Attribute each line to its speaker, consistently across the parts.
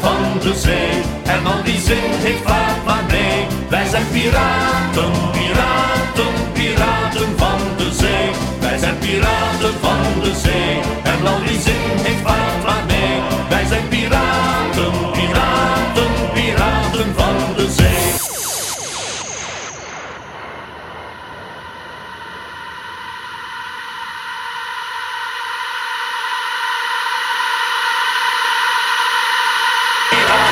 Speaker 1: van de zee. En al die zin heeft vaart maar mee. Wij zijn piraten, piraten, piraten van de zee. Wij zijn piraten van de zee. En al die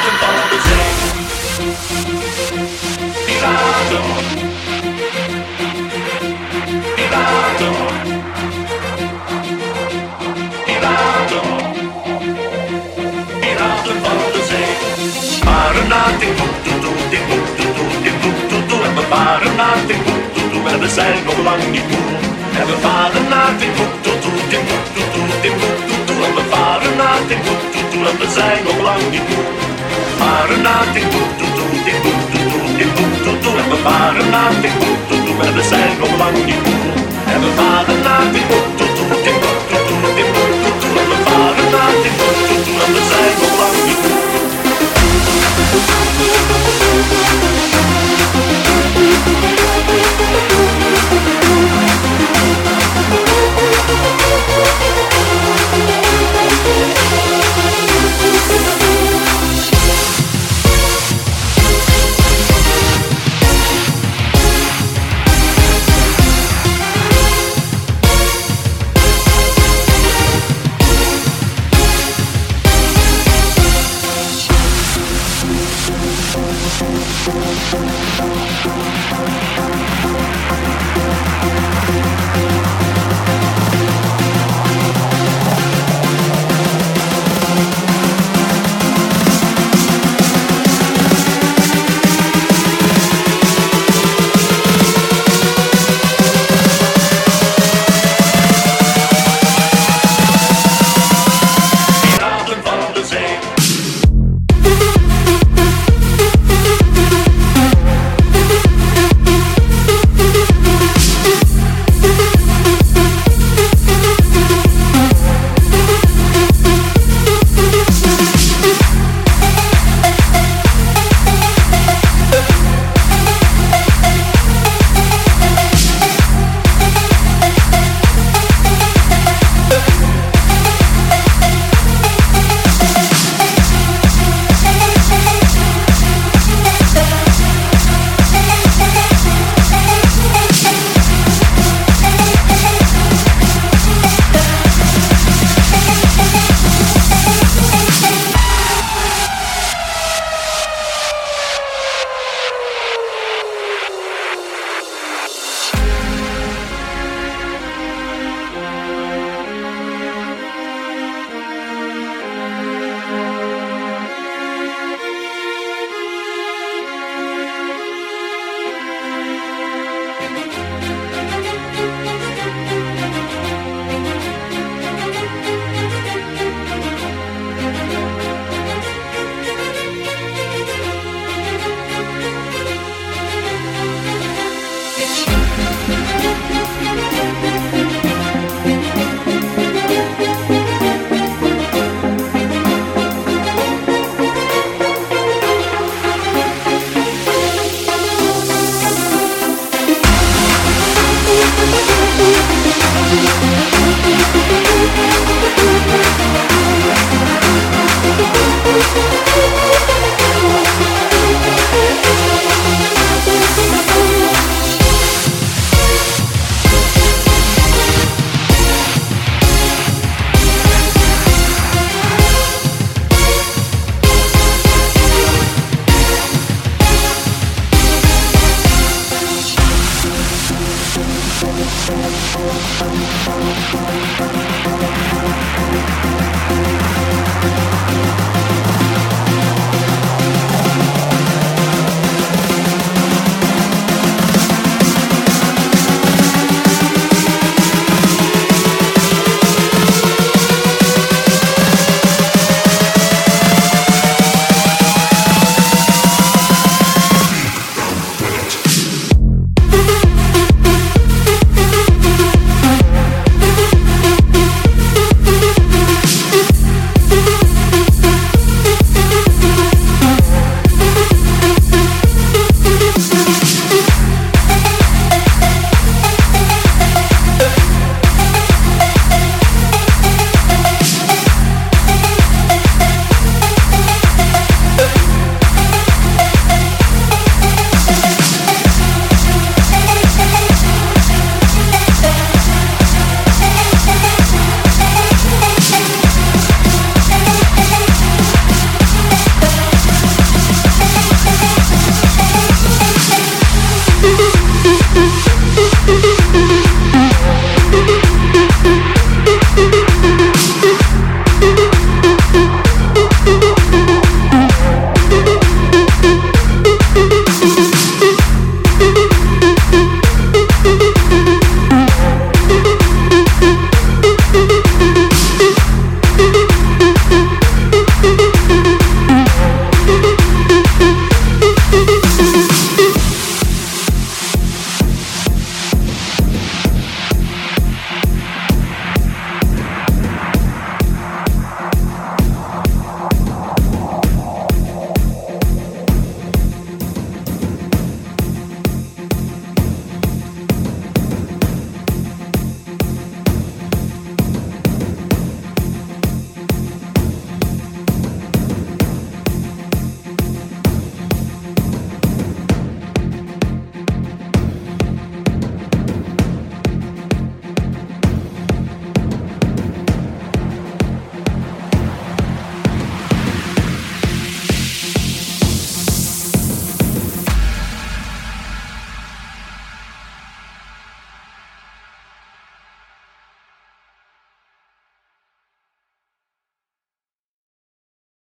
Speaker 1: Piraten van de zee. Piraten. Piraten. Piraten. Van de zee. Varen naar Timbuktu, Timbuktu, Timbuktu. En we varen naar Timbuktu, en we zijn nog lang niet moe. En we varen naar Timbuktu, Timbuktu, Timbuktu. En we varen naar Timbuktu, en we zijn nog lang niet moe. Varen naar Timbuktu, Timbuktu, Timbuktu. En we varen naar Timbuktu, en we zijn nog lang niet moe. En we Timbuktu.